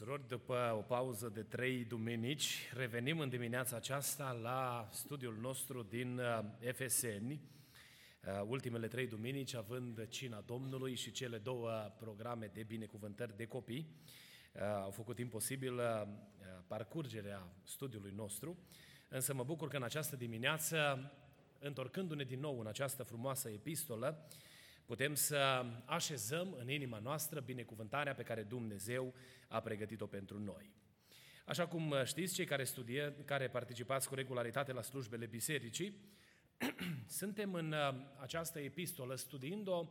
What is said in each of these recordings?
Surori, după o pauză de trei duminici, revenim în dimineața aceasta la studiul nostru din uh, Efeseni, uh, ultimele trei duminici, având cina Domnului și cele două programe de binecuvântări de copii, uh, au făcut imposibil parcurgerea studiului nostru, însă mă bucur că în această dimineață, întorcându-ne din nou în această frumoasă epistolă, putem să așezăm în inima noastră binecuvântarea pe care Dumnezeu a pregătit-o pentru noi. Așa cum știți, cei care, studie, care participați cu regularitate la slujbele bisericii, suntem în uh, această epistolă studiind-o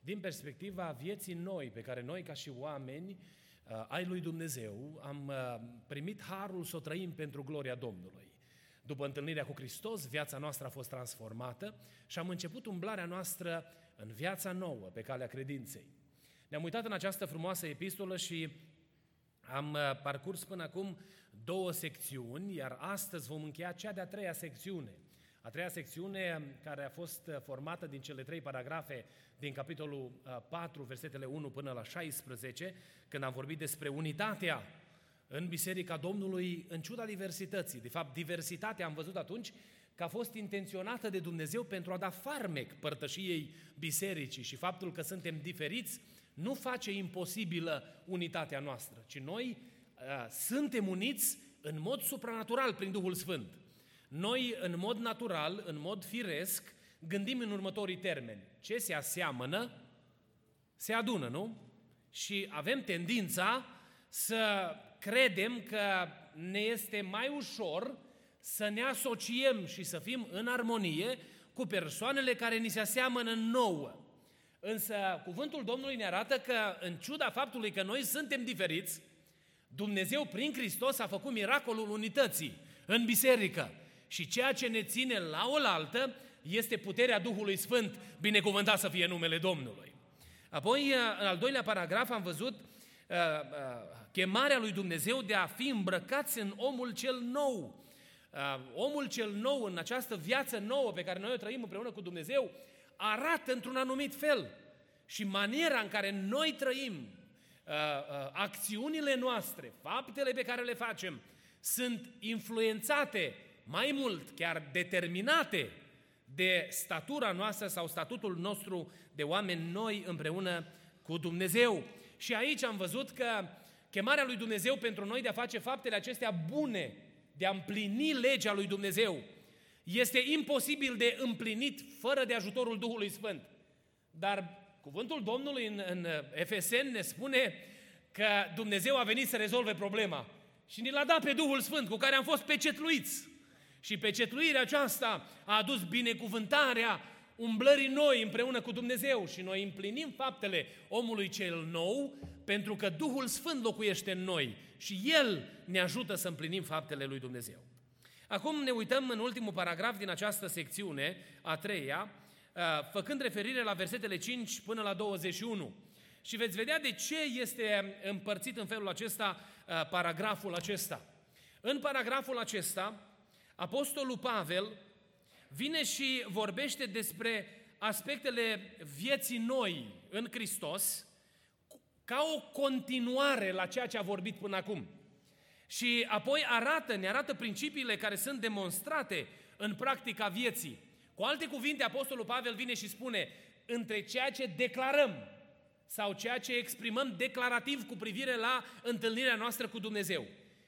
din perspectiva vieții noi, pe care noi, ca și oameni uh, ai lui Dumnezeu, am uh, primit harul să o trăim pentru gloria Domnului. După întâlnirea cu Hristos, viața noastră a fost transformată și am început umblarea noastră în viața nouă, pe calea credinței. Ne-am uitat în această frumoasă epistolă și am uh, parcurs până acum două secțiuni, iar astăzi vom încheia cea de-a treia secțiune. A treia secțiune care a fost uh, formată din cele trei paragrafe din capitolul 4, uh, versetele 1 până la 16, când am vorbit despre unitatea în Biserica Domnului în ciuda diversității. De fapt, diversitatea am văzut atunci că a fost intenționată de Dumnezeu pentru a da farmec părtășiei bisericii și faptul că suntem diferiți nu face imposibilă unitatea noastră, ci noi uh, suntem uniți în mod supranatural prin Duhul Sfânt. Noi, în mod natural, în mod firesc, gândim în următorii termeni. Ce se aseamănă, se adună, nu? Și avem tendința să credem că ne este mai ușor să ne asociem și să fim în armonie cu persoanele care ni se aseamănă nouă. Însă cuvântul Domnului ne arată că în ciuda faptului că noi suntem diferiți, Dumnezeu prin Hristos a făcut miracolul unității în biserică. Și ceea ce ne ține la oaltă este puterea Duhului Sfânt, binecuvântat să fie numele Domnului. Apoi, în al doilea paragraf, am văzut uh, uh, chemarea lui Dumnezeu de a fi îmbrăcați în omul cel nou. Uh, omul cel nou, în această viață nouă pe care noi o trăim împreună cu Dumnezeu, arată într-un anumit fel. Și maniera în care noi trăim, uh, uh, acțiunile noastre, faptele pe care le facem, sunt influențate mai mult, chiar determinate de statura noastră sau statutul nostru de oameni noi împreună cu Dumnezeu. Și aici am văzut că chemarea lui Dumnezeu pentru noi de a face faptele acestea bune, de a împlini legea lui Dumnezeu, este imposibil de împlinit fără de ajutorul Duhului Sfânt. Dar cuvântul Domnului în, în Efesen ne spune că Dumnezeu a venit să rezolve problema și ne l-a dat pe Duhul Sfânt cu care am fost pecetluiți. Și pecetluirea aceasta a adus binecuvântarea umblării noi împreună cu Dumnezeu și noi împlinim faptele omului cel nou pentru că Duhul Sfânt locuiește în noi și El ne ajută să împlinim faptele lui Dumnezeu. Acum ne uităm în ultimul paragraf din această secțiune, a treia, uh, făcând referire la versetele 5 până la 21. Și veți vedea de ce este împărțit în felul acesta uh, paragraful acesta. În paragraful acesta, Apostolul Pavel vine și vorbește despre aspectele vieții noi în Hristos, ca o continuare la ceea ce a vorbit până acum. Și apoi arată, ne arată principiile care sunt demonstrate în practica vieții. Cu alte cuvinte, Apostolul Pavel vine și spune, între ceea ce declarăm sau ceea ce exprimăm declarativ cu privire la întâlnirea noastră cu Dumnezeu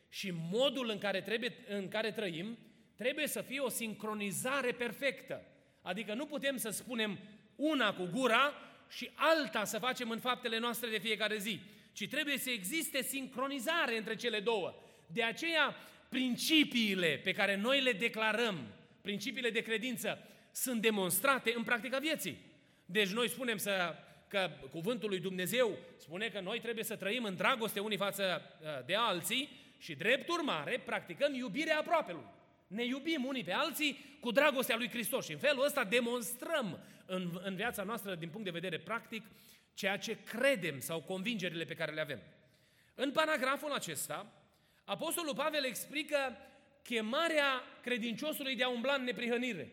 și modul în care, trebuie, în care trăim, trebuie să fie o sincronizare perfectă. Adică nu putem să spunem una cu gura și alta să facem în faptele noastre de fiecare zi, ci trebuie să existe sincronizare între cele două. De aceea, principiile pe care noi le declarăm, principiile de credință, sunt demonstrate în practica vieții. Deci noi spunem să, că cuvântul lui Dumnezeu spune că noi trebuie să trăim în dragoste unii față uh, de alții și drept urmare practicăm iubirea aproapelui. Ne iubim unii pe alții cu dragostea lui Hristos și în felul ăsta demonstrăm în, în viața noastră, din punct de vedere practic, ceea ce credem sau convingerile pe care le avem. În paragraful acesta, Apostolul Pavel explică chemarea credinciosului de a umbla în neprihănire.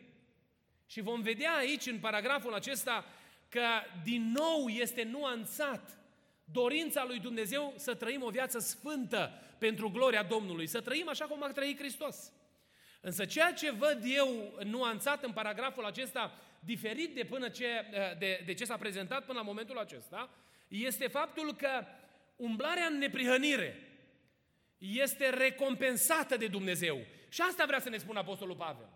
Și vom vedea aici, în paragraful acesta, că din nou este nuanțat dorința lui Dumnezeu să trăim o viață sfântă pentru gloria Domnului, să trăim așa cum a trăit Hristos. Însă ceea ce văd eu nuanțat în paragraful acesta, diferit de, până ce, de, de ce s-a prezentat până la momentul acesta, este faptul că umblarea în neprihănire este recompensată de Dumnezeu. Și asta vrea să ne spună Apostolul Pavel.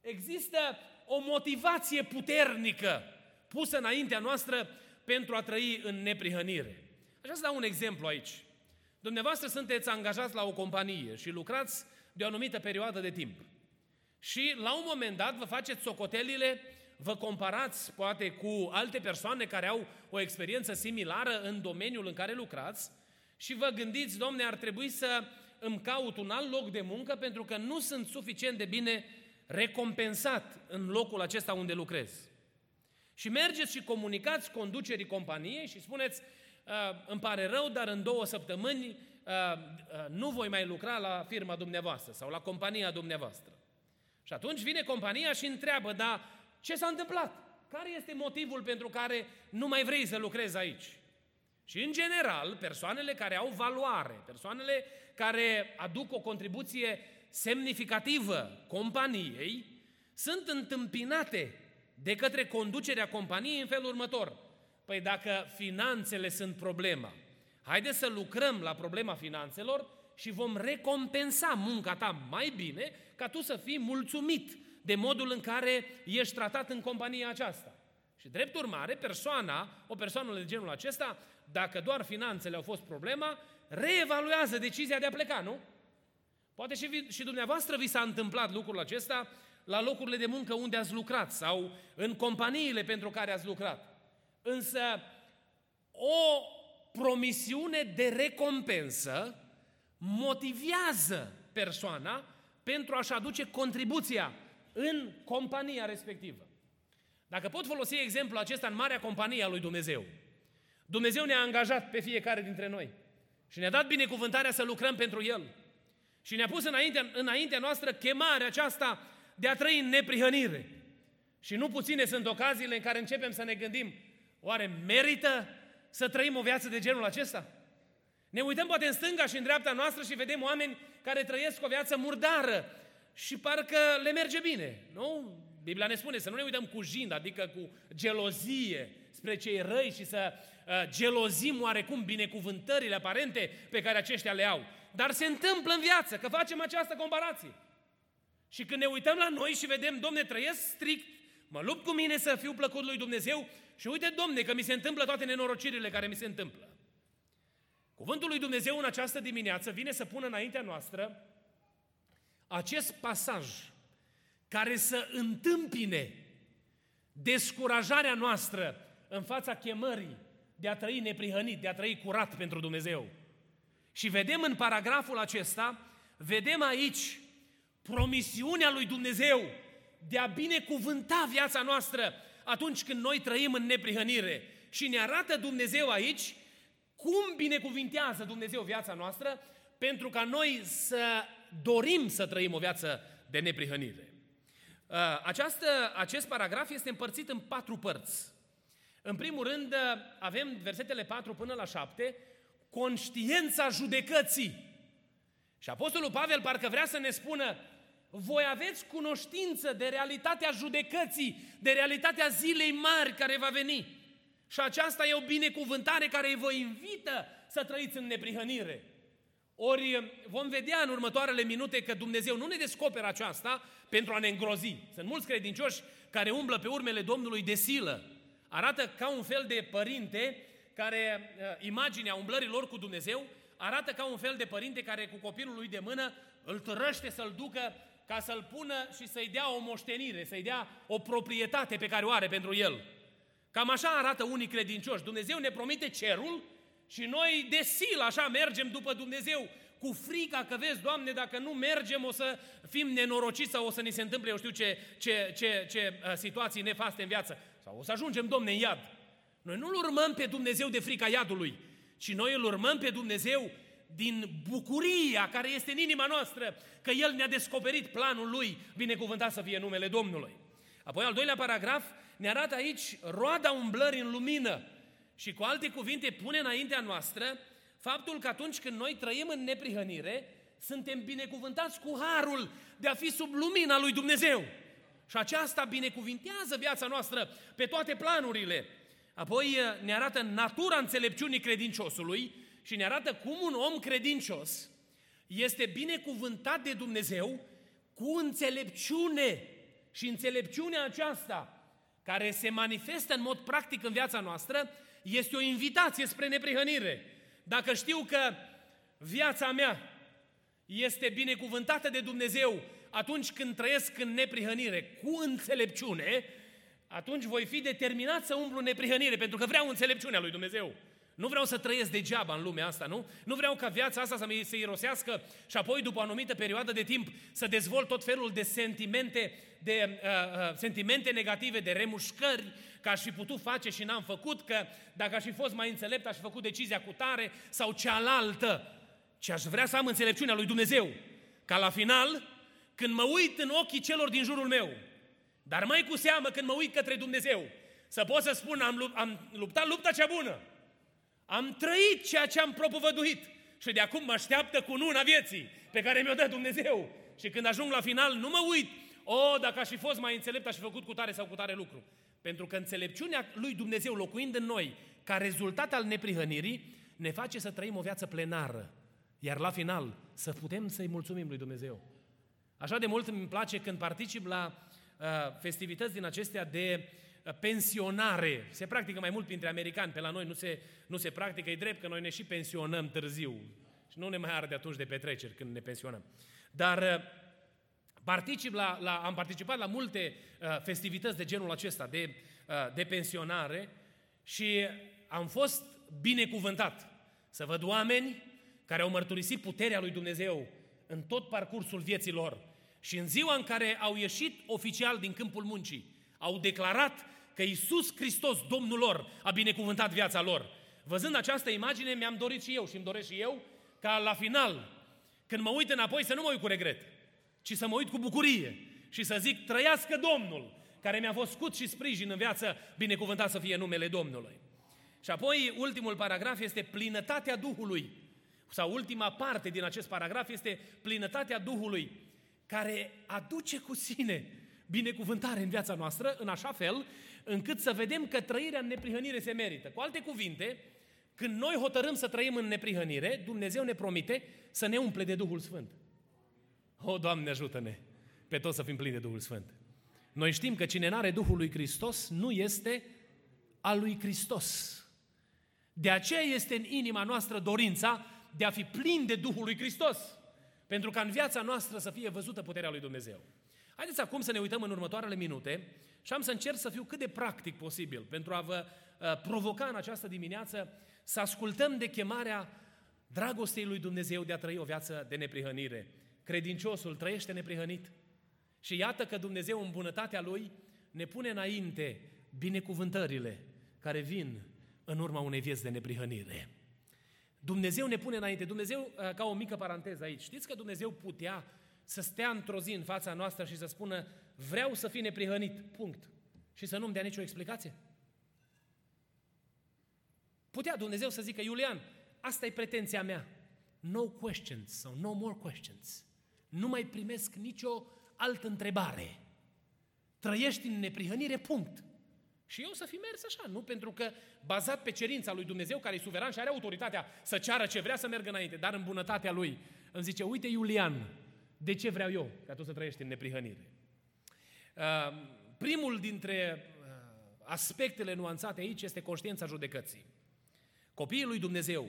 Există o motivație puternică pusă înaintea noastră pentru a trăi în neprihănire. Așa să dau un exemplu aici. Dumneavoastră sunteți angajați la o companie și lucrați de o anumită perioadă de timp. Și la un moment dat vă faceți socotelile, vă comparați poate cu alte persoane care au o experiență similară în domeniul în care lucrați și vă gândiți, domne, ar trebui să îmi caut un alt loc de muncă pentru că nu sunt suficient de bine recompensat în locul acesta unde lucrez. Și mergeți și comunicați conducerii companiei și spuneți, îmi pare rău, dar în două săptămâni nu voi mai lucra la firma dumneavoastră sau la compania dumneavoastră. Și atunci vine compania și întreabă, dar ce s-a întâmplat? Care este motivul pentru care nu mai vrei să lucrezi aici? Și în general, persoanele care au valoare, persoanele care aduc o contribuție semnificativă companiei, sunt întâmpinate de către conducerea companiei în felul următor. Păi dacă finanțele sunt problema, haideți să lucrăm la problema finanțelor și vom recompensa munca ta mai bine ca tu să fii mulțumit de modul în care ești tratat în compania aceasta. Și drept urmare, persoana, o persoană de genul acesta, dacă doar finanțele au fost problema, reevaluează decizia de a pleca, nu? Poate și, și dumneavoastră vi s-a întâmplat lucrul acesta la locurile de muncă unde ați lucrat sau în companiile pentru care ați lucrat. Însă o promisiune de recompensă motivează persoana pentru a-și aduce contribuția în compania respectivă. Dacă pot folosi exemplul acesta în marea companie a lui Dumnezeu, Dumnezeu ne-a angajat pe fiecare dintre noi și ne-a dat binecuvântarea să lucrăm pentru El. Și ne-a pus înainte, înaintea noastră chemarea aceasta de a trăi în neprihănire. Și nu puține sunt ocaziile în care începem să ne gândim, oare merită să trăim o viață de genul acesta? Ne uităm poate în stânga și în dreapta noastră și vedem oameni care trăiesc o viață murdară și parcă le merge bine, nu? Biblia ne spune să nu ne uităm cu jind, adică cu gelozie spre cei răi și să uh, gelozim oarecum binecuvântările aparente pe care aceștia le au. Dar se întâmplă în viață că facem această comparație. Și când ne uităm la noi și vedem, domne, trăiesc strict, mă lupt cu mine să fiu plăcut lui Dumnezeu și uite, domne, că mi se întâmplă toate nenorocirile care mi se întâmplă. Cuvântul lui Dumnezeu în această dimineață vine să pună înaintea noastră acest pasaj care să întâmpine descurajarea noastră în fața chemării de a trăi neprihănit, de a trăi curat pentru Dumnezeu. Și vedem în paragraful acesta, vedem aici promisiunea lui Dumnezeu de a binecuvânta viața noastră atunci când noi trăim în neprihănire. Și ne arată Dumnezeu aici cum binecuvintează Dumnezeu viața noastră pentru ca noi să dorim să trăim o viață de neprihănire. Uh, această, acest paragraf este împărțit în patru părți. În primul rând, uh, avem versetele 4 până la 7, conștiența judecății. Și Apostolul Pavel parcă vrea să ne spună, voi aveți cunoștință de realitatea judecății, de realitatea zilei mari care va veni. Și aceasta e o binecuvântare care vă invită să trăiți în neprihănire. Ori vom vedea în următoarele minute că Dumnezeu nu ne descoperă aceasta pentru a ne îngrozi. Sunt mulți credincioși care umblă pe urmele Domnului de silă. Arată ca un fel de părinte care, uh, imaginea umblării lor cu Dumnezeu, arată ca un fel de părinte care cu copilul lui de mână îl tărăște să-l ducă ca să-l pună și să-i dea o moștenire, să-i dea o proprietate pe care o are pentru el. Cam așa arată unii credincioși. Dumnezeu ne promite cerul și noi de sil așa mergem după Dumnezeu cu frica că vezi, Doamne, dacă nu mergem o să fim nenorociți sau o să ni se întâmple, eu știu ce, ce, ce, ce uh, situații nefaste în viață. Sau o să ajungem, Domne, în iad. Noi nu-L urmăm pe Dumnezeu de frica iadului, ci noi îl urmăm pe Dumnezeu din bucuria care este în inima noastră, că El ne-a descoperit planul Lui, binecuvântat să fie numele Domnului. Apoi al doilea paragraf ne arată aici roada umblării în lumină și cu alte cuvinte pune înaintea noastră faptul că atunci când noi trăim în neprihănire, suntem binecuvântați cu harul de a fi sub lumina lui Dumnezeu. Și aceasta binecuvintează viața noastră pe toate planurile. Apoi ne arată natura înțelepciunii credinciosului și ne arată cum un om credincios este binecuvântat de Dumnezeu cu înțelepciune. Și înțelepciunea aceasta, care se manifestă în mod practic în viața noastră, este o invitație spre neprihănire. Dacă știu că viața mea este binecuvântată de Dumnezeu atunci când trăiesc în neprihănire cu înțelepciune, atunci voi fi determinat să umblu neprihănire, pentru că vreau înțelepciunea lui Dumnezeu. Nu vreau să trăiesc degeaba în lumea asta, nu? Nu vreau ca viața asta să mi se irosească și apoi, după o anumită perioadă de timp, să dezvolt tot felul de sentimente, de uh, uh, sentimente negative, de remușcări, că aș fi putut face și n-am făcut, că dacă aș fi fost mai înțelept, aș fi făcut decizia cu tare sau cealaltă. Ce aș vrea să am înțelepciunea lui Dumnezeu. Ca la final, când mă uit în ochii celor din jurul meu, dar mai cu seamă când mă uit către Dumnezeu, să pot să spun, am, am luptat lupta cea bună, am trăit ceea ce am propovăduit și de acum mă așteaptă cu una vieții pe care mi-o dă Dumnezeu. Și când ajung la final, nu mă uit, o, oh, dacă aș fi fost mai înțelept, aș fi făcut cu tare sau cu tare lucru. Pentru că înțelepciunea lui Dumnezeu locuind în noi, ca rezultat al neprihănirii, ne face să trăim o viață plenară. Iar la final, să putem să-i mulțumim lui Dumnezeu. Așa de mult îmi place când particip la uh, festivități din acestea de uh, pensionare. Se practică mai mult printre americani, pe la noi nu se, nu se practică, e drept că noi ne și pensionăm târziu. Și nu ne mai arde atunci de petreceri când ne pensionăm. Dar uh, particip la, la, am participat la multe uh, festivități de genul acesta, de, uh, de pensionare și am fost binecuvântat să văd oameni care au mărturisit puterea lui Dumnezeu în tot parcursul vieții lor. Și în ziua în care au ieșit oficial din câmpul muncii, au declarat că Isus Hristos, Domnul lor, a binecuvântat viața lor. Văzând această imagine, mi-am dorit și eu și îmi doresc și eu ca la final, când mă uit înapoi, să nu mă uit cu regret, ci să mă uit cu bucurie și să zic, trăiască Domnul, care mi-a fost scut și sprijin în viață, binecuvântat să fie numele Domnului. Și apoi, ultimul paragraf este plinătatea Duhului, sau ultima parte din acest paragraf este plinătatea Duhului, care aduce cu sine binecuvântare în viața noastră, în așa fel încât să vedem că trăirea în neprihănire se merită. Cu alte cuvinte, când noi hotărâm să trăim în neprihănire, Dumnezeu ne promite să ne umple de Duhul Sfânt. O, Doamne, ajută-ne pe toți să fim plini de Duhul Sfânt. Noi știm că cine n-are Duhul lui Hristos nu este al lui Hristos. De aceea este în inima noastră dorința de a fi plin de Duhul lui Hristos. Pentru ca în viața noastră să fie văzută puterea lui Dumnezeu. Haideți acum să ne uităm în următoarele minute și am să încerc să fiu cât de practic posibil pentru a vă uh, provoca în această dimineață să ascultăm de chemarea dragostei lui Dumnezeu de a trăi o viață de neprihănire. Credinciosul trăiește neprihănit. Și iată că Dumnezeu în bunătatea Lui ne pune înainte binecuvântările care vin în urma unei vieți de neprihănire. Dumnezeu ne pune înainte. Dumnezeu, uh, ca o mică paranteză aici, știți că Dumnezeu putea să stea într-o zi în fața noastră și să spună vreau să fii neprihănit, punct. Și să nu-mi dea nicio explicație? Putea Dumnezeu să zică, Iulian, asta e pretenția mea. No questions sau no more questions. Nu mai primesc nicio altă întrebare. Trăiești în neprihănire, punct. Și eu să fi mers așa, nu pentru că bazat pe cerința lui Dumnezeu, care e suveran și are autoritatea să ceară ce vrea să meargă înainte, dar în bunătatea lui îmi zice, uite Iulian, de ce vreau eu ca tu să trăiești în neprihănire? Uh, primul dintre uh, aspectele nuanțate aici este conștiința judecății. Copiii lui Dumnezeu,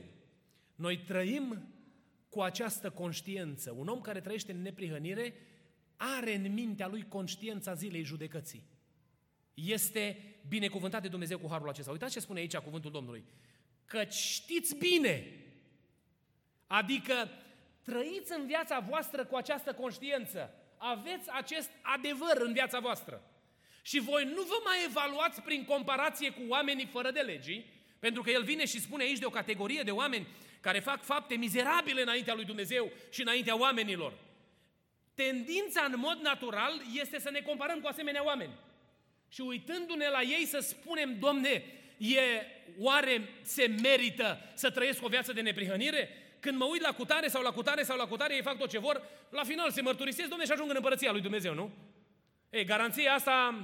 noi trăim cu această conștiință. Un om care trăiește în neprihănire are în mintea lui conștiința zilei judecății. Este binecuvântat de Dumnezeu cu harul acesta. Uitați ce spune aici cuvântul Domnului. Că știți bine, adică trăiți în viața voastră cu această conștiință. Aveți acest adevăr în viața voastră. Și voi nu vă mai evaluați prin comparație cu oamenii fără de legii, pentru că el vine și spune aici de o categorie de oameni care fac fapte mizerabile înaintea lui Dumnezeu și înaintea oamenilor. Tendința în mod natural este să ne comparăm cu asemenea oameni. Și uitându-ne la ei să spunem, Domne, e, oare se merită să trăiesc o viață de neprihănire? Când mă uit la cutare sau la cutare sau la cutare, ei fac tot ce vor, la final se mărturisesc, Domne, și ajung în împărăția lui Dumnezeu, nu? Ei, garanția asta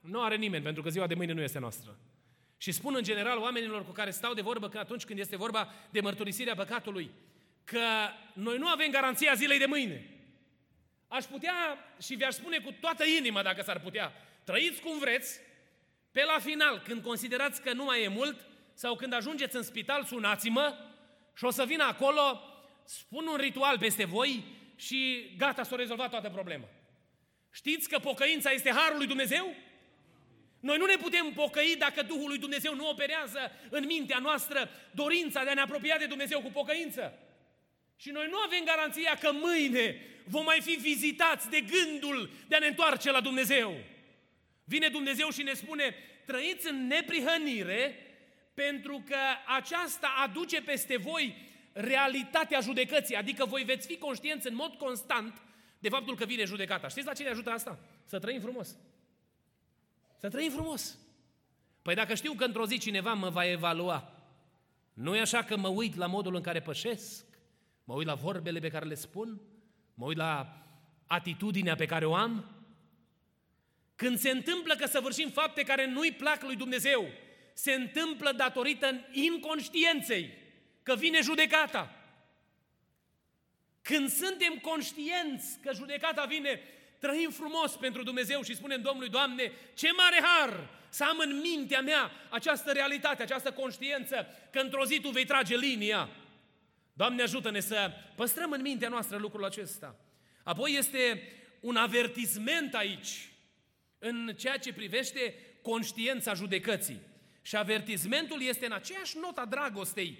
nu are nimeni, pentru că ziua de mâine nu este noastră. Și spun în general oamenilor cu care stau de vorbă că atunci când este vorba de mărturisirea păcatului, că noi nu avem garanția zilei de mâine. Aș putea și vi-aș spune cu toată inima, dacă s-ar putea, trăiți cum vreți, pe la final, când considerați că nu mai e mult, sau când ajungeți în spital, sunați-mă și o să vin acolo, spun un ritual peste voi și gata, s-a rezolvat toată problema. Știți că pocăința este harul lui Dumnezeu? Noi nu ne putem pocăi dacă Duhul lui Dumnezeu nu operează în mintea noastră dorința de a ne apropia de Dumnezeu cu pocăință. Și noi nu avem garanția că mâine vom mai fi vizitați de gândul de a ne întoarce la Dumnezeu. Vine Dumnezeu și ne spune, trăiți în neprihănire pentru că aceasta aduce peste voi realitatea judecății, adică voi veți fi conștienți în mod constant de faptul că vine judecata. Știți la ce ne ajută asta? Să trăim frumos. Să trăim frumos. Păi dacă știu că într-o zi cineva mă va evalua, nu e așa că mă uit la modul în care pășesc, mă uit la vorbele pe care le spun, mă uit la atitudinea pe care o am, când se întâmplă că săvârșim fapte care nu-i plac lui Dumnezeu, se întâmplă datorită inconștienței, că vine judecata. Când suntem conștienți că judecata vine, trăim frumos pentru Dumnezeu și spunem Domnului, Doamne, ce mare har să am în mintea mea această realitate, această conștiință, că într-o zi Tu vei trage linia. Doamne, ajută-ne să păstrăm în mintea noastră lucrul acesta. Apoi este un avertisment aici în ceea ce privește conștiința judecății. Și avertismentul este în aceeași nota dragostei.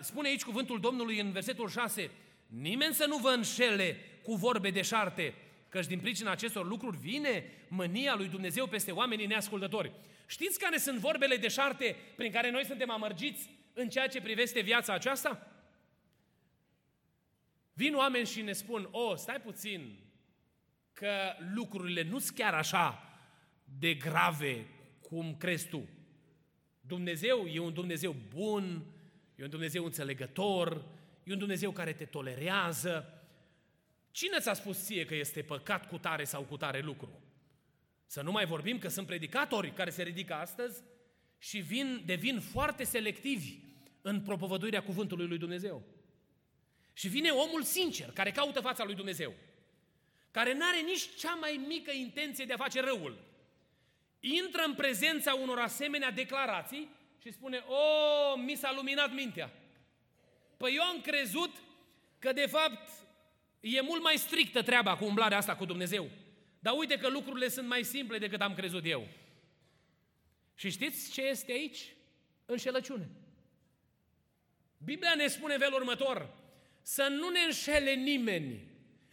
Spune aici cuvântul Domnului în versetul 6, nimeni să nu vă înșele cu vorbe deșarte, căci din pricina acestor lucruri vine mânia lui Dumnezeu peste oamenii neascultători. Știți care sunt vorbele deșarte prin care noi suntem amărgiți în ceea ce privește viața aceasta? Vin oameni și ne spun, o, stai puțin, că lucrurile nu sunt chiar așa de grave cum crezi tu. Dumnezeu e un Dumnezeu bun, e un Dumnezeu înțelegător, e un Dumnezeu care te tolerează, Cine ți-a spus ție că este păcat cu tare sau cu tare lucru? Să nu mai vorbim că sunt predicatori care se ridică astăzi și vin, devin foarte selectivi în propovăduirea cuvântului lui Dumnezeu. Și vine omul sincer, care caută fața lui Dumnezeu, care nu are nici cea mai mică intenție de a face răul. Intră în prezența unor asemenea declarații și spune, o, mi s-a luminat mintea. Păi eu am crezut că de fapt E mult mai strictă treaba cu umblarea asta cu Dumnezeu. Dar uite că lucrurile sunt mai simple decât am crezut eu. Și știți ce este aici? Înșelăciune. Biblia ne spune felul următor, să nu ne înșele nimeni,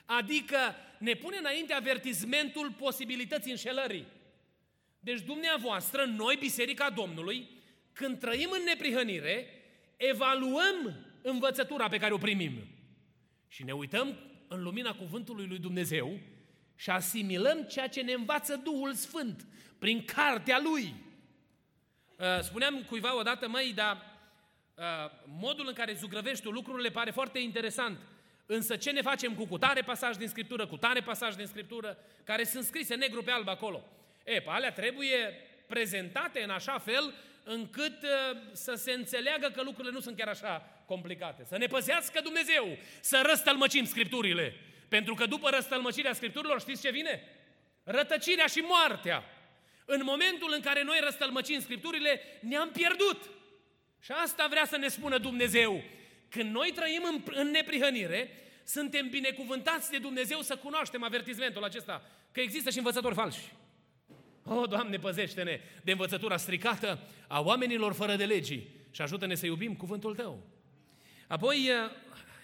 adică ne pune înainte avertizmentul posibilității înșelării. Deci dumneavoastră, noi, Biserica Domnului, când trăim în neprihănire, evaluăm învățătura pe care o primim. Și ne uităm în lumina cuvântului lui Dumnezeu și asimilăm ceea ce ne învață Duhul Sfânt prin cartea Lui. Uh, spuneam cuiva odată, măi, dar uh, modul în care zugrăvești tu lucrurile pare foarte interesant. Însă ce ne facem cu cutare pasaj din Scriptură, cu tare pasaj din Scriptură, care sunt scrise negru pe alb acolo? E, pe alea trebuie prezentate în așa fel încât uh, să se înțeleagă că lucrurile nu sunt chiar așa complicate. Să ne păzească Dumnezeu, să răstălmăcim Scripturile. Pentru că după răstălmăcirea Scripturilor, știți ce vine? Rătăcirea și moartea. În momentul în care noi răstălmăcim Scripturile, ne-am pierdut. Și asta vrea să ne spună Dumnezeu. Când noi trăim în, în neprihănire, suntem binecuvântați de Dumnezeu să cunoaștem avertizmentul acesta, că există și învățători falși. O, oh, Doamne, păzește-ne de învățătura stricată a oamenilor fără de legii și ajută-ne să iubim cuvântul Tău. Apoi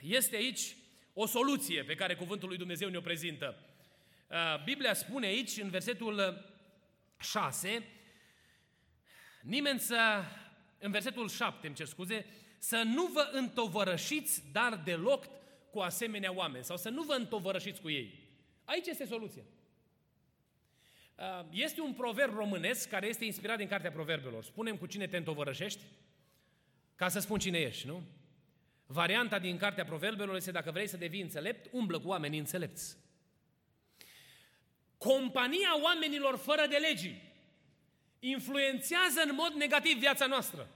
este aici o soluție pe care cuvântul lui Dumnezeu ne-o prezintă. Biblia spune aici, în versetul 6, nimeni să, în versetul 7, îmi cer scuze, să nu vă întovărășiți, dar deloc cu asemenea oameni, sau să nu vă întovărășiți cu ei. Aici este soluția. Este un proverb românesc care este inspirat din Cartea Proverbelor. Spunem cu cine te întovărășești, ca să spun cine ești, nu? Varianta din Cartea Proverbelor este dacă vrei să devii înțelept, umblă cu oamenii înțelepți. Compania oamenilor fără de legii influențează în mod negativ viața noastră.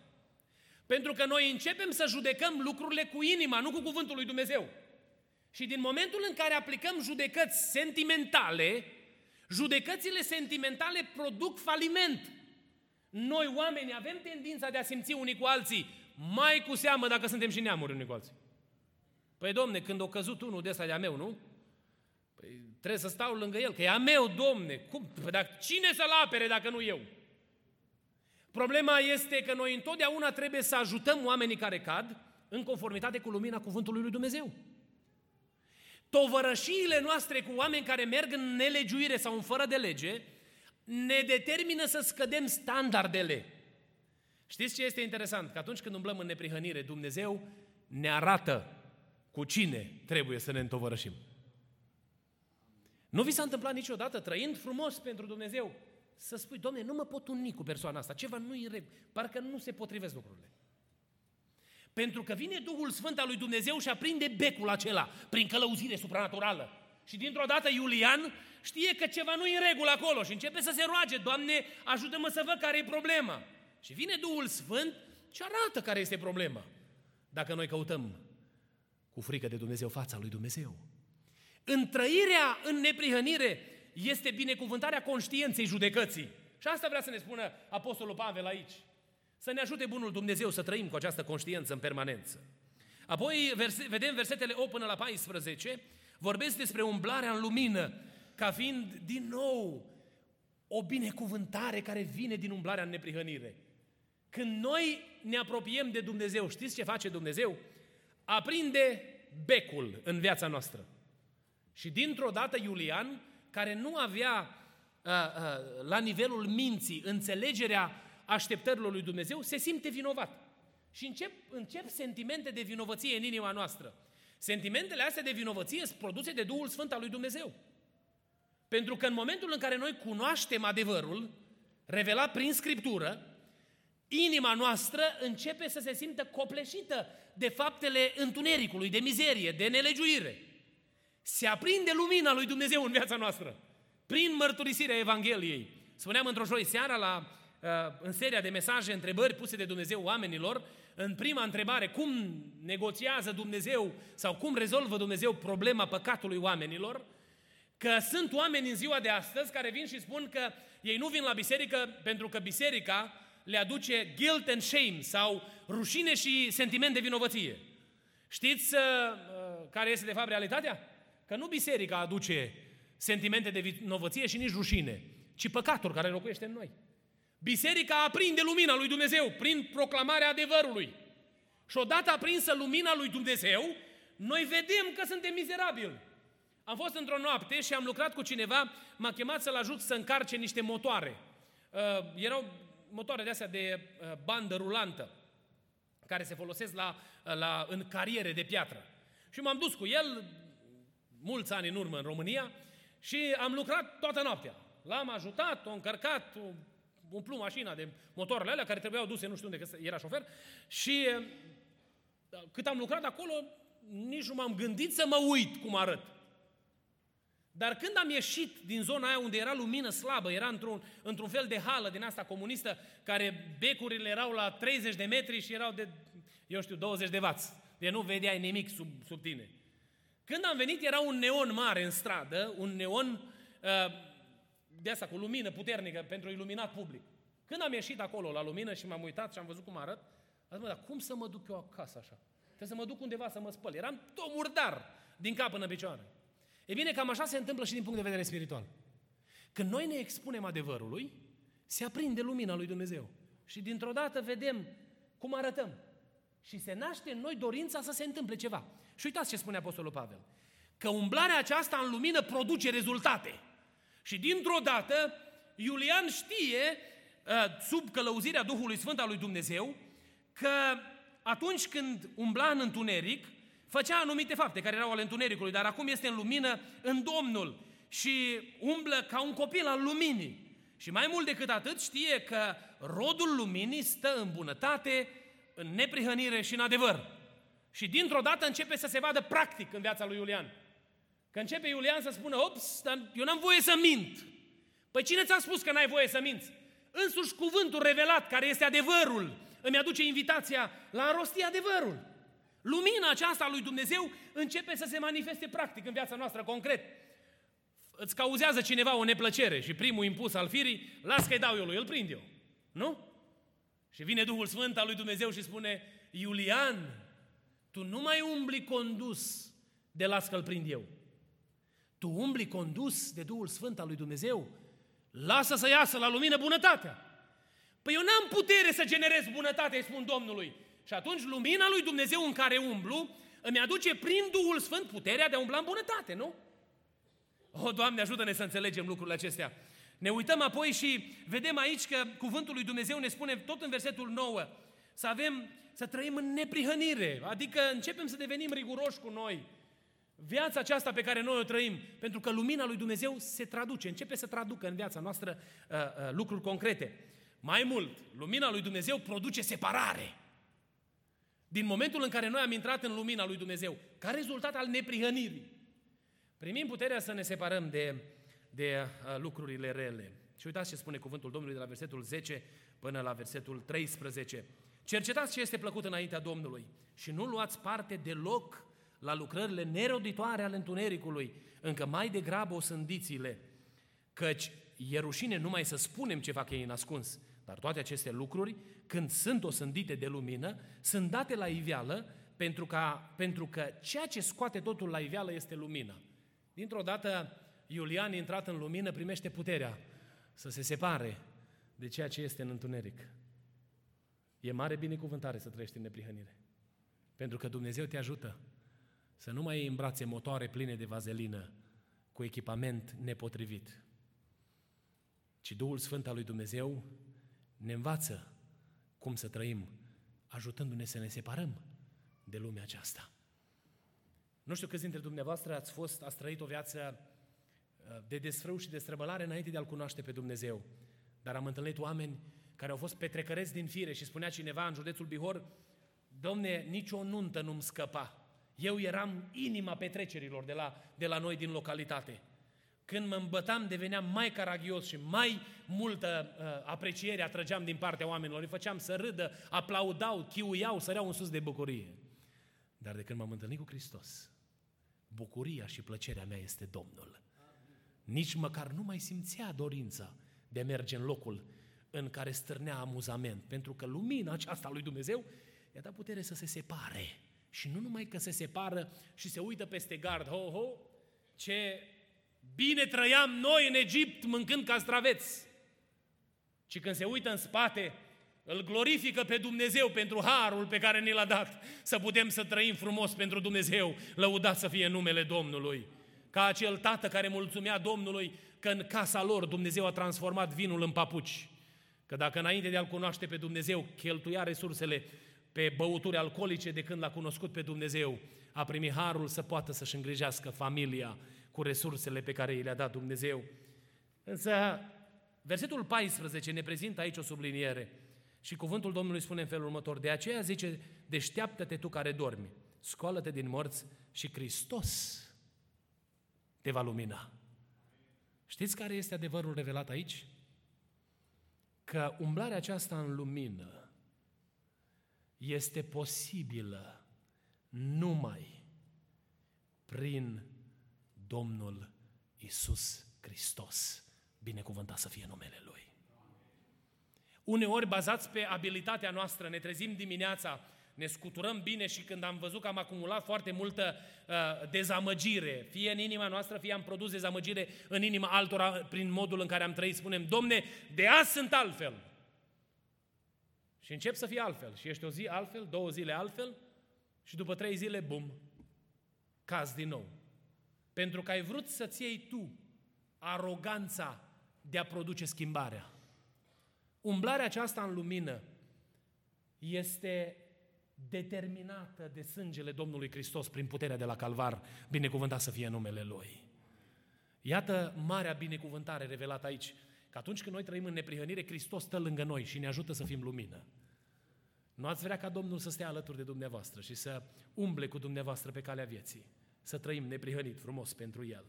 Pentru că noi începem să judecăm lucrurile cu inima, nu cu cuvântul lui Dumnezeu. Și din momentul în care aplicăm judecăți sentimentale, judecățile sentimentale produc faliment. Noi, oameni, avem tendința de a simți unii cu alții, mai cu seamă dacă suntem și neamuri unii cu alții. Păi, domne, când o căzut unul de ăsta de-a meu, nu? Păi trebuie să stau lângă el, că e a meu, domne. Cum? Păi, dar cine să-l apere dacă nu eu? Problema este că noi întotdeauna trebuie să ajutăm oamenii care cad în conformitate cu lumina cuvântului lui Dumnezeu. Tovărășiile noastre cu oameni care merg în nelegiuire sau în fără de lege ne determină să scădem standardele. Știți ce este interesant? Că atunci când umblăm în neprihănire, Dumnezeu ne arată cu cine trebuie să ne întovărășim. Nu vi s-a întâmplat niciodată, trăind frumos pentru Dumnezeu, să spui, Doamne, nu mă pot uni cu persoana asta, ceva nu e în regulă, parcă nu se potrivesc lucrurile. Pentru că vine Duhul Sfânt al lui Dumnezeu și aprinde becul acela prin călăuzire supranaturală. Și dintr-o dată Iulian știe că ceva nu e în regulă acolo și începe să se roage, Doamne, ajută-mă să văd care e problema. Și vine Duhul Sfânt și arată care este problema. Dacă noi căutăm cu frică de Dumnezeu fața lui Dumnezeu. Întrăirea în neprihănire este binecuvântarea conștiinței judecății. Și asta vrea să ne spună Apostolul Pavel aici. Să ne ajute Bunul Dumnezeu să trăim cu această conștiință în permanență. Apoi verse, vedem versetele 8 până la 14, vorbesc despre umblarea în lumină, ca fiind din nou o binecuvântare care vine din umblarea în neprihănire. Când noi ne apropiem de Dumnezeu, știți ce face Dumnezeu? Aprinde becul în viața noastră. Și dintr-o dată Iulian, care nu avea uh, uh, la nivelul minții înțelegerea așteptărilor lui Dumnezeu, se simte vinovat. Și încep, încep sentimente de vinovăție în inima noastră. Sentimentele astea de vinovăție sunt produse de Duhul Sfânt al lui Dumnezeu. Pentru că în momentul în care noi cunoaștem adevărul, revelat prin Scriptură, inima noastră începe să se simtă copleșită de faptele întunericului, de mizerie, de nelegiuire. Se aprinde lumina lui Dumnezeu în viața noastră, prin mărturisirea Evangheliei. Spuneam într-o joi seara la, uh, în seria de mesaje, întrebări puse de Dumnezeu oamenilor, în prima întrebare, cum negociază Dumnezeu sau cum rezolvă Dumnezeu problema păcatului oamenilor, că sunt oameni în ziua de astăzi care vin și spun că ei nu vin la biserică pentru că biserica le aduce guilt and shame sau rușine și sentiment de vinovăție. Știți uh, uh, care este de fapt realitatea? Că nu biserica aduce sentimente de vinovăție și nici rușine, ci păcatul care locuiește în noi. Biserica aprinde lumina lui Dumnezeu prin proclamarea adevărului. Și odată aprinsă lumina lui Dumnezeu, noi vedem că suntem mizerabili. Am fost într-o noapte și am lucrat cu cineva, m-a chemat să-l ajut să încarce niște motoare. Uh, erau motoare de astea de uh, bandă rulantă, care se folosesc la, uh, la, în cariere de piatră. Și m-am dus cu el, mulți ani în urmă în România, și am lucrat toată noaptea. L-am ajutat, o încărcat, o umplu mașina de motoarele alea care trebuiau duse nu știu unde, că era șofer, și cât am lucrat acolo, nici nu m-am gândit să mă uit cum arăt. Dar când am ieșit din zona aia unde era lumină slabă, era într-un, într-un fel de hală din asta comunistă, care becurile erau la 30 de metri și erau de, eu știu, 20 de vați. De nu vedeai nimic sub, sub tine. Când am venit era un neon mare în stradă, un neon uh, de asta cu lumină puternică pentru iluminat public. Când am ieșit acolo la lumină și m-am uitat și am văzut cum arăt, am zis, dar cum să mă duc eu acasă așa? Trebuie să mă duc undeva să mă spăl. Eram tot murdar din cap până în picioare. E bine, cam așa se întâmplă și din punct de vedere spiritual. Când noi ne expunem adevărului, se aprinde lumina lui Dumnezeu. Și dintr-o dată vedem cum arătăm. Și se naște în noi dorința să se întâmple ceva. Și uitați ce spune Apostolul Pavel. Că umblarea aceasta în lumină produce rezultate. Și dintr-o dată, Iulian știe, uh, sub călăuzirea Duhului Sfânt al lui Dumnezeu, că atunci când umbla în întuneric, făcea anumite fapte care erau ale întunericului, dar acum este în lumină în Domnul și umblă ca un copil al luminii. Și mai mult decât atât știe că rodul luminii stă în bunătate, în neprihănire și în adevăr. Și dintr-o dată începe să se vadă practic în viața lui Iulian. Că începe Iulian să spună, ops, dar eu n-am voie să mint. Păi cine ți-a spus că n-ai voie să minți? Însuși cuvântul revelat, care este adevărul, îmi aduce invitația la a rosti adevărul. Lumina aceasta a lui Dumnezeu începe să se manifeste practic în viața noastră concret. Îți cauzează cineva o neplăcere și primul impuls al firii, las că-i dau eu lui, îl prind eu. Nu? Și vine Duhul Sfânt al lui Dumnezeu și spune, Iulian, tu nu mai umbli condus de las că-l prind eu. Tu umbli condus de Duhul Sfânt al lui Dumnezeu. Lasă să iasă la lumină bunătatea. Păi eu n-am putere să generez bunătate, îi spun Domnului. Și atunci lumina lui Dumnezeu în care umblu îmi aduce prin Duhul Sfânt puterea de a umbla în bunătate, nu? O, Doamne, ajută-ne să înțelegem lucrurile acestea. Ne uităm apoi și vedem aici că cuvântul lui Dumnezeu ne spune tot în versetul 9 să avem, să trăim în neprihănire, adică începem să devenim riguroși cu noi. Viața aceasta pe care noi o trăim, pentru că lumina lui Dumnezeu se traduce, începe să traducă în viața noastră uh, uh, lucruri concrete. Mai mult, lumina lui Dumnezeu produce separare. Din momentul în care noi am intrat în lumina lui Dumnezeu, ca rezultat al neprihănirii, primim puterea să ne separăm de, de uh, lucrurile rele. Și uitați ce spune cuvântul Domnului de la versetul 10 până la versetul 13. Cercetați ce este plăcut înaintea Domnului și nu luați parte deloc la lucrările neroditoare ale întunericului, încă mai degrabă o sândițile, căci e rușine numai să spunem ce fac ei în ascuns, dar toate aceste lucruri, când sunt osândite de lumină, sunt date la iveală pentru, ca, pentru că ceea ce scoate totul la iveală este lumina. Dintr-o dată, Iulian, intrat în lumină, primește puterea să se separe de ceea ce este în întuneric. E mare binecuvântare să trăiești în neprihănire. Pentru că Dumnezeu te ajută să nu mai iei în brațe motoare pline de vazelină cu echipament nepotrivit, ci Duhul Sfânt al lui Dumnezeu ne învață cum să trăim, ajutându-ne să ne separăm de lumea aceasta. Nu știu câți dintre dumneavoastră ați fost, ați trăit o viață uh, de desfrâu și de străbălare înainte de a-L cunoaște pe Dumnezeu. Dar am întâlnit oameni care au fost petrecăreți din fire și spunea cineva în județul Bihor, Domne, nicio nuntă nu-mi scăpa. Eu eram inima petrecerilor de la, de la noi din localitate. Când mă îmbătam, deveneam mai caragios și mai multă uh, apreciere atrăgeam din partea oamenilor. Îi făceam să râdă, aplaudau, chiuiau, săreau în sus de bucurie. Dar de când m-am întâlnit cu Hristos, bucuria și plăcerea mea este Domnul. Nici măcar nu mai simțea dorința de a merge în locul în care stârnea amuzament, pentru că lumina aceasta lui Dumnezeu i-a dat putere să se separe. Și nu numai că se separă și se uită peste gard, ho, ho, ce bine trăiam noi în Egipt mâncând castraveți, ci când se uită în spate, îl glorifică pe Dumnezeu pentru harul pe care ni l-a dat, să putem să trăim frumos pentru Dumnezeu, lăudat să fie numele Domnului. Ca acel tată care mulțumea Domnului că în casa lor Dumnezeu a transformat vinul în papuci. Că dacă înainte de a-L cunoaște pe Dumnezeu cheltuia resursele pe băuturi alcoolice de când l-a cunoscut pe Dumnezeu, a primit harul să poată să-și îngrijească familia cu resursele pe care i le-a dat Dumnezeu. Însă, versetul 14 ne prezintă aici o subliniere și cuvântul Domnului spune în felul următor, de aceea zice, deșteaptă-te tu care dormi, scoală-te din morți și Hristos te va lumina. Știți care este adevărul revelat aici? Că umblarea aceasta în lumină este posibilă numai prin Domnul Isus Hristos. Binecuvântat să fie numele Lui. Uneori, bazați pe abilitatea noastră, ne trezim dimineața, ne scuturăm bine și când am văzut că am acumulat foarte multă uh, dezamăgire, fie în inima noastră, fie am produs dezamăgire în inima altora prin modul în care am trăit, spunem, Domne, de azi sunt altfel. Și încep să fie altfel. Și ești o zi altfel, două zile altfel și după trei zile, bum, caz din nou. Pentru că ai vrut să-ți iei tu aroganța de a produce schimbarea. Umblarea aceasta în lumină este determinată de sângele Domnului Hristos prin puterea de la Calvar, binecuvântat să fie numele Lui. Iată marea binecuvântare revelată aici, că atunci când noi trăim în neprihănire, Hristos stă lângă noi și ne ajută să fim lumină. Nu ați vrea ca Domnul să stea alături de dumneavoastră și să umble cu dumneavoastră pe calea vieții, să trăim neprihănit frumos pentru El.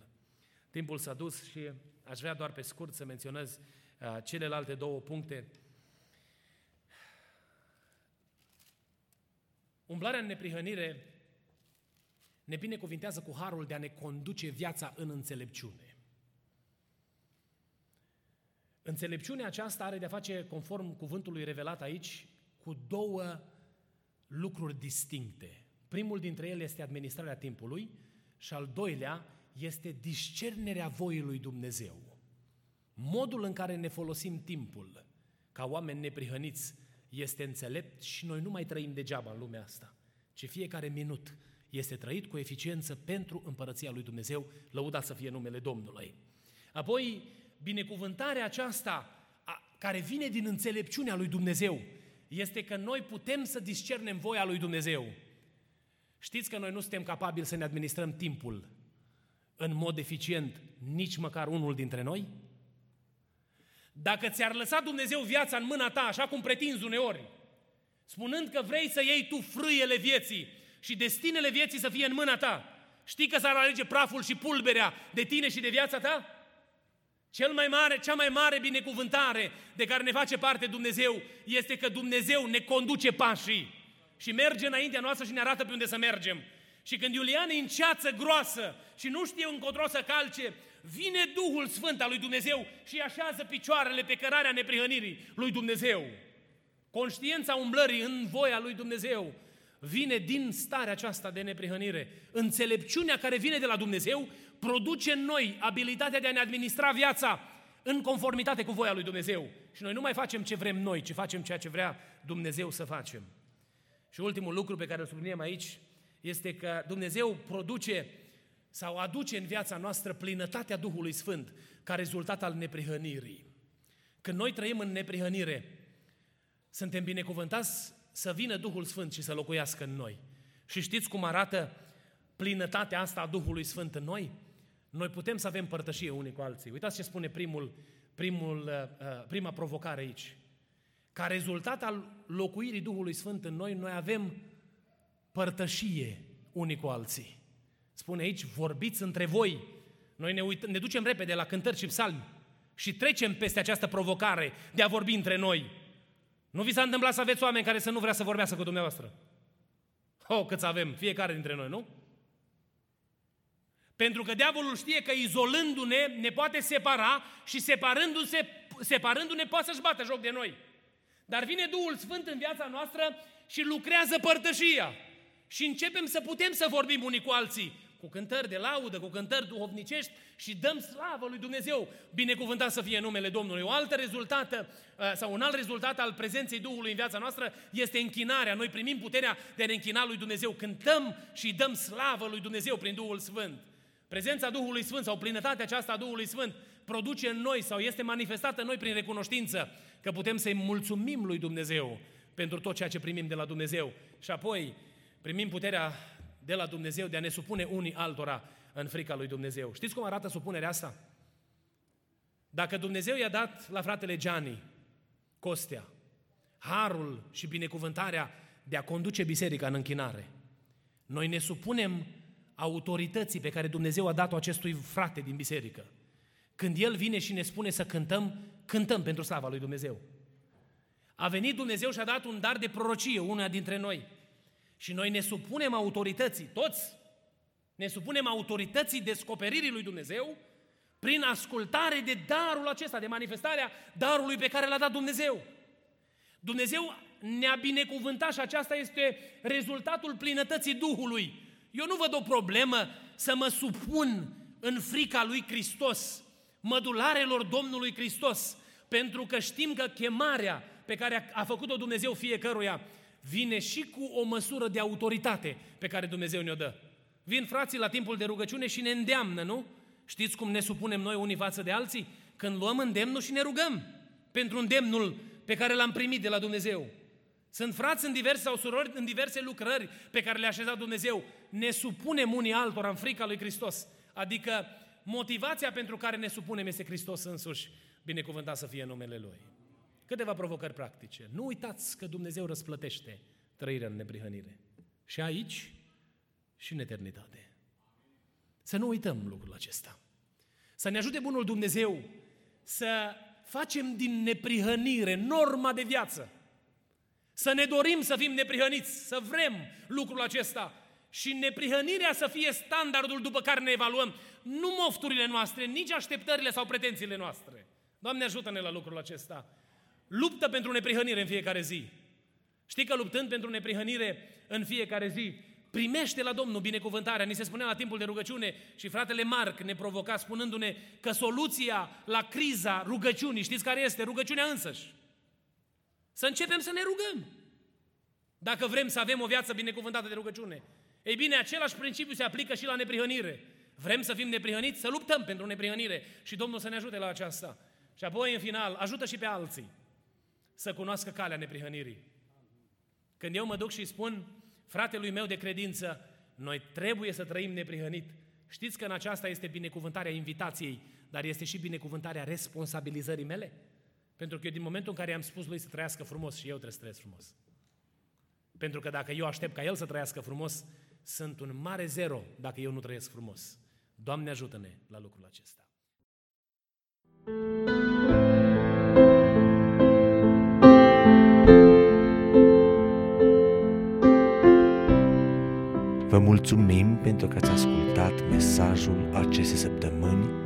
Timpul s-a dus și aș vrea doar pe scurt să menționez uh, celelalte două puncte. Umblarea în neprihănire ne binecuvintează cu harul de a ne conduce viața în înțelepciune. Înțelepciunea aceasta are de-a face, conform cuvântului revelat aici, cu două lucruri distincte. Primul dintre ele este administrarea timpului și al doilea este discernerea voii lui Dumnezeu. Modul în care ne folosim timpul ca oameni neprihăniți este înțelept și noi nu mai trăim degeaba în lumea asta, ci fiecare minut este trăit cu eficiență pentru împărăția lui Dumnezeu, lăudat să fie numele Domnului. Apoi, binecuvântarea aceasta a, care vine din înțelepciunea lui Dumnezeu este că noi putem să discernem voia lui Dumnezeu. Știți că noi nu suntem capabili să ne administrăm timpul în mod eficient, nici măcar unul dintre noi? Dacă ți-ar lăsa Dumnezeu viața în mâna ta, așa cum pretinzi uneori, spunând că vrei să iei tu frâiele vieții și destinele vieții să fie în mâna ta, știi că s-ar alege praful și pulberea de tine și de viața ta? Cel mai mare, cea mai mare binecuvântare de care ne face parte Dumnezeu este că Dumnezeu ne conduce pașii și merge înaintea noastră și ne arată pe unde să mergem. Și când Iulian e în ceață groasă și nu știe încotro să calce, vine Duhul Sfânt al lui Dumnezeu și așează picioarele pe cărarea neprihănirii lui Dumnezeu. Conștiința umblării în voia lui Dumnezeu vine din starea aceasta de neprihănire. Înțelepciunea care vine de la Dumnezeu produce în noi abilitatea de a ne administra viața în conformitate cu voia lui Dumnezeu. Și noi nu mai facem ce vrem noi, ci facem ceea ce vrea Dumnezeu să facem. Și ultimul lucru pe care îl subliniem aici este că Dumnezeu produce sau aduce în viața noastră plinătatea Duhului Sfânt ca rezultat al neprihănirii. Când noi trăim în neprihănire, suntem binecuvântați să vină Duhul Sfânt și să locuiască în noi. Și știți cum arată plinătatea asta a Duhului Sfânt în noi? Noi putem să avem părtășie unii cu alții. Uitați ce spune primul, primul, uh, uh, prima provocare aici. Ca rezultat al locuirii Duhului Sfânt în noi, noi avem părtășie unii cu alții. Spune aici, vorbiți între voi. Noi ne, uit- ne ducem repede la cântări și psalmi și trecem peste această provocare de a vorbi între noi. Nu vi s-a întâmplat să aveți oameni care să nu vrea să vorbească cu dumneavoastră? Oh, câți avem, fiecare dintre noi, nu? Pentru că diavolul știe că izolându-ne ne poate separa și separându-se, separându-ne poate să-și bată joc de noi. Dar vine Duhul Sfânt în viața noastră și lucrează părtășia. Și începem să putem să vorbim unii cu alții, cu cântări de laudă, cu cântări duhovnicești și dăm slavă lui Dumnezeu. Binecuvântat să fie numele Domnului. O altă rezultată uh, sau un alt rezultat al prezenței Duhului în viața noastră este închinarea. Noi primim puterea de a ne închina lui Dumnezeu. Cântăm și dăm slavă lui Dumnezeu prin Duhul Sfânt. Prezența Duhului Sfânt sau plinătatea aceasta a Duhului Sfânt produce în noi sau este manifestată în noi prin recunoștință că putem să-i mulțumim lui Dumnezeu pentru tot ceea ce primim de la Dumnezeu. Și apoi primim puterea de la Dumnezeu de a ne supune unii altora în frica lui Dumnezeu. Știți cum arată supunerea asta? Dacă Dumnezeu i-a dat la fratele Gianni, Costea, harul și binecuvântarea de a conduce biserica în închinare, noi ne supunem autorității pe care Dumnezeu a dat-o acestui frate din biserică. Când El vine și ne spune să cântăm, cântăm pentru slava lui Dumnezeu. A venit Dumnezeu și a dat un dar de prorocie, una dintre noi. Și noi ne supunem autorității, toți, ne supunem autorității descoperirii lui Dumnezeu prin ascultare de darul acesta, de manifestarea darului pe care l-a dat Dumnezeu. Dumnezeu ne-a binecuvântat și aceasta este rezultatul plinătății Duhului. Eu nu văd o problemă să mă supun în frica lui Hristos, mădularelor Domnului Hristos, pentru că știm că chemarea pe care a făcut-o Dumnezeu fiecăruia vine și cu o măsură de autoritate pe care Dumnezeu ne-o dă. Vin frații la timpul de rugăciune și ne îndeamnă, nu? Știți cum ne supunem noi unii față de alții? Când luăm îndemnul și ne rugăm pentru îndemnul pe care l-am primit de la Dumnezeu. Sunt frați în diverse sau surori în diverse lucrări pe care le-a așezat Dumnezeu. Ne supunem unii altora în frica lui Hristos. Adică motivația pentru care ne supunem este Hristos însuși. Binecuvântat să fie numele Lui. Câteva provocări practice. Nu uitați că Dumnezeu răsplătește trăirea în neprihănire. Și aici și în eternitate. Să nu uităm lucrul acesta. Să ne ajute Bunul Dumnezeu să facem din neprihănire norma de viață. Să ne dorim să fim neprihăniți, să vrem lucrul acesta și neprihănirea să fie standardul după care ne evaluăm. Nu mofturile noastre, nici așteptările sau pretențiile noastre. Doamne ajută-ne la lucrul acesta. Luptă pentru neprihănire în fiecare zi. Știi că luptând pentru neprihănire în fiecare zi, primește la Domnul binecuvântarea. Ni se spunea la timpul de rugăciune și fratele Marc ne provoca spunându-ne că soluția la criza rugăciunii, știți care este? Rugăciunea însăși. Să începem să ne rugăm. Dacă vrem să avem o viață binecuvântată de rugăciune. Ei bine, același principiu se aplică și la neprihănire. Vrem să fim neprihăniți? Să luptăm pentru neprihănire. Și Domnul să ne ajute la aceasta. Și apoi, în final, ajută și pe alții să cunoască calea neprihănirii. Când eu mă duc și spun fratelui meu de credință, noi trebuie să trăim neprihănit. Știți că în aceasta este binecuvântarea invitației, dar este și binecuvântarea responsabilizării mele? Pentru că eu din momentul în care am spus lui să trăiască frumos și eu trebuie să trăiesc frumos. Pentru că dacă eu aștept ca el să trăiască frumos, sunt un mare zero dacă eu nu trăiesc frumos. Doamne ajută-ne la lucrul acesta. Vă mulțumim pentru că ați ascultat mesajul acestei săptămâni